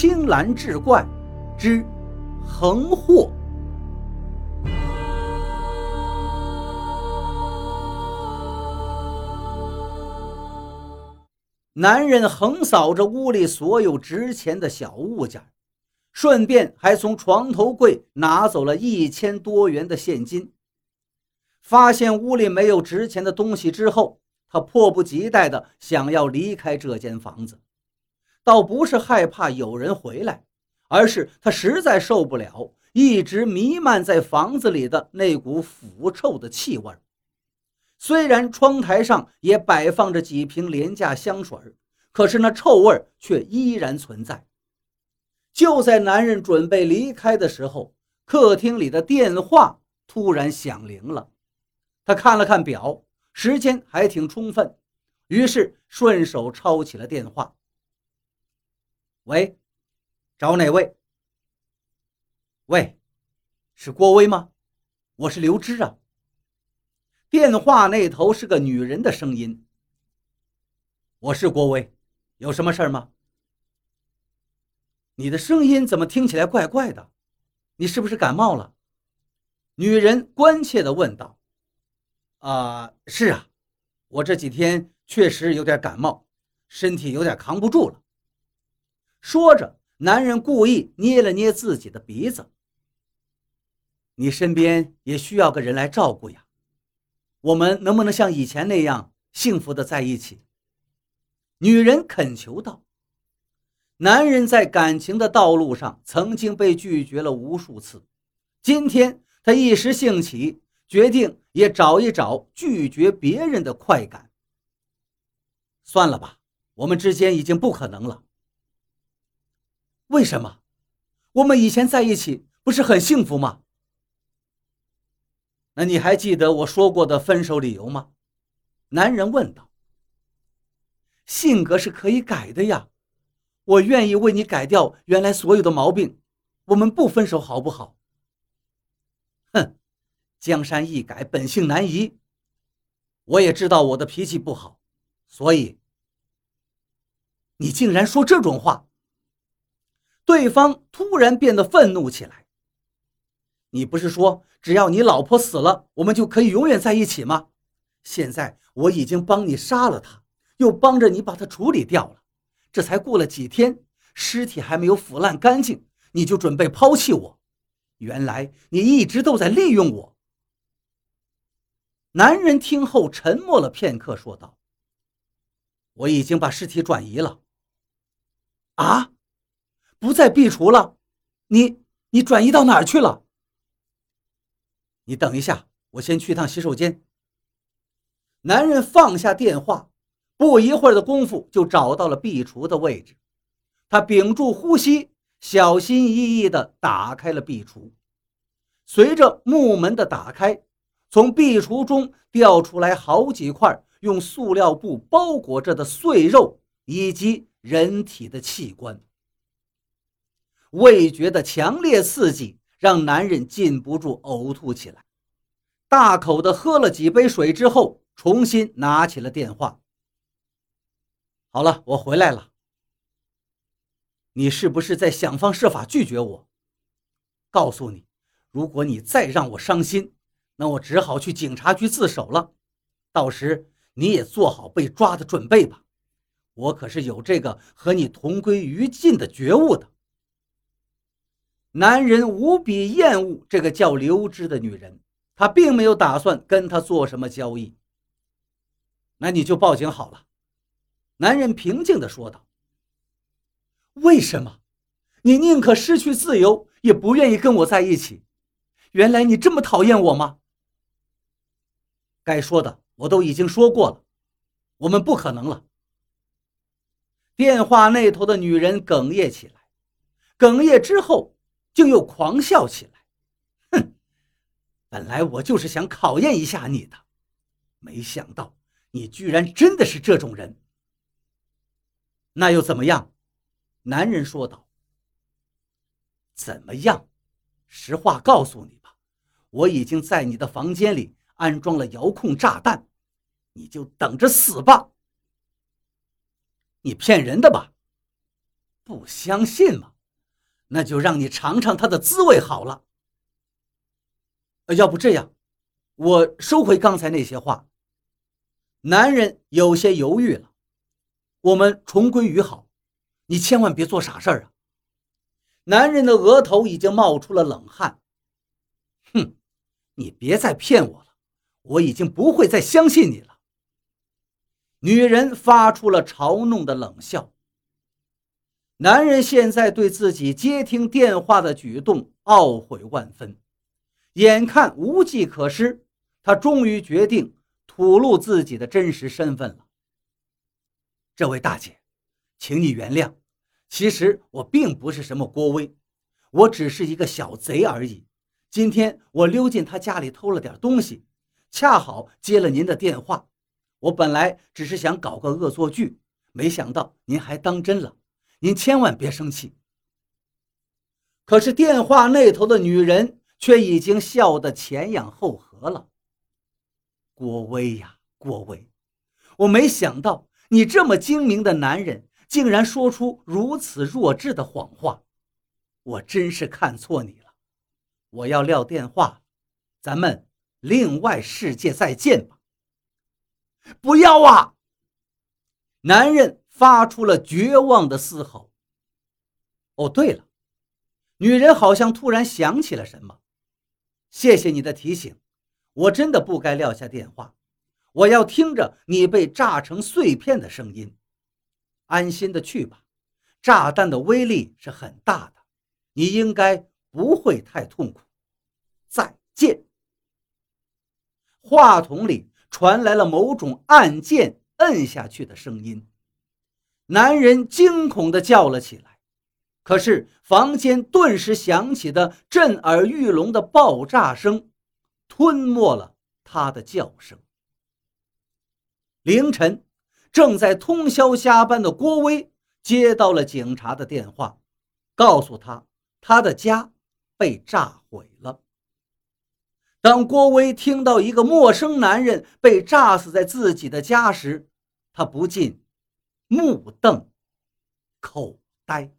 青蓝志怪之横祸。男人横扫着屋里所有值钱的小物件，顺便还从床头柜拿走了一千多元的现金。发现屋里没有值钱的东西之后，他迫不及待地想要离开这间房子。倒不是害怕有人回来，而是他实在受不了一直弥漫在房子里的那股腐臭的气味。虽然窗台上也摆放着几瓶廉价香水，可是那臭味却依然存在。就在男人准备离开的时候，客厅里的电话突然响铃了。他看了看表，时间还挺充分，于是顺手抄起了电话。喂，找哪位？喂，是郭威吗？我是刘芝啊。电话那头是个女人的声音。我是郭威，有什么事儿吗？你的声音怎么听起来怪怪的？你是不是感冒了？女人关切地问道。啊，是啊，我这几天确实有点感冒，身体有点扛不住了。说着，男人故意捏了捏自己的鼻子。你身边也需要个人来照顾呀。我们能不能像以前那样幸福的在一起？女人恳求道。男人在感情的道路上曾经被拒绝了无数次，今天他一时兴起，决定也找一找拒绝别人的快感。算了吧，我们之间已经不可能了。为什么？我们以前在一起不是很幸福吗？那你还记得我说过的分手理由吗？男人问道。性格是可以改的呀，我愿意为你改掉原来所有的毛病，我们不分手好不好？哼，江山易改，本性难移。我也知道我的脾气不好，所以你竟然说这种话。对方突然变得愤怒起来。你不是说只要你老婆死了，我们就可以永远在一起吗？现在我已经帮你杀了她，又帮着你把她处理掉了，这才过了几天，尸体还没有腐烂干净，你就准备抛弃我？原来你一直都在利用我。男人听后沉默了片刻，说道：“我已经把尸体转移了。”啊，不在壁橱了？你你转移到哪儿去了？你等一下，我先去趟洗手间。男人放下电话，不一会儿的功夫就找到了壁橱的位置。他屏住呼吸，小心翼翼地打开了壁橱。随着木门的打开，从壁橱中掉出来好几块用塑料布包裹着的碎肉以及人体的器官。味觉的强烈刺激。让男人禁不住呕吐起来，大口的喝了几杯水之后，重新拿起了电话。好了，我回来了。你是不是在想方设法拒绝我？告诉你，如果你再让我伤心，那我只好去警察局自首了。到时你也做好被抓的准备吧。我可是有这个和你同归于尽的觉悟的。男人无比厌恶这个叫刘芝的女人，他并没有打算跟她做什么交易。那你就报警好了。”男人平静地说道。“为什么？你宁可失去自由，也不愿意跟我在一起？原来你这么讨厌我吗？”该说的我都已经说过了，我们不可能了。电话那头的女人哽咽起来，哽咽之后。竟又狂笑起来，哼！本来我就是想考验一下你的，没想到你居然真的是这种人。那又怎么样？男人说道。怎么样？实话告诉你吧，我已经在你的房间里安装了遥控炸弹，你就等着死吧。你骗人的吧？不相信吗？那就让你尝尝它的滋味好了。要不这样，我收回刚才那些话。男人有些犹豫了。我们重归于好，你千万别做傻事儿啊！男人的额头已经冒出了冷汗。哼，你别再骗我了，我已经不会再相信你了。女人发出了嘲弄的冷笑。男人现在对自己接听电话的举动懊悔万分，眼看无计可施，他终于决定吐露自己的真实身份了。这位大姐，请你原谅，其实我并不是什么郭威，我只是一个小贼而已。今天我溜进他家里偷了点东西，恰好接了您的电话。我本来只是想搞个恶作剧，没想到您还当真了。您千万别生气。可是电话那头的女人却已经笑得前仰后合了。郭威呀，郭威，我没想到。你这么精明的男人，竟然说出如此弱智的谎话，我真是看错你了。我要撂电话，咱们另外世界再见吧。不要啊！男人发出了绝望的嘶吼。哦，对了，女人好像突然想起了什么。谢谢你的提醒，我真的不该撂下电话。我要听着你被炸成碎片的声音，安心的去吧。炸弹的威力是很大的，你应该不会太痛苦。再见。话筒里传来了某种按键摁下去的声音，男人惊恐地叫了起来。可是房间顿时响起的震耳欲聋的爆炸声，吞没了他的叫声。凌晨，正在通宵加班的郭威接到了警察的电话，告诉他他的家被炸毁了。当郭威听到一个陌生男人被炸死在自己的家时，他不禁目瞪口呆。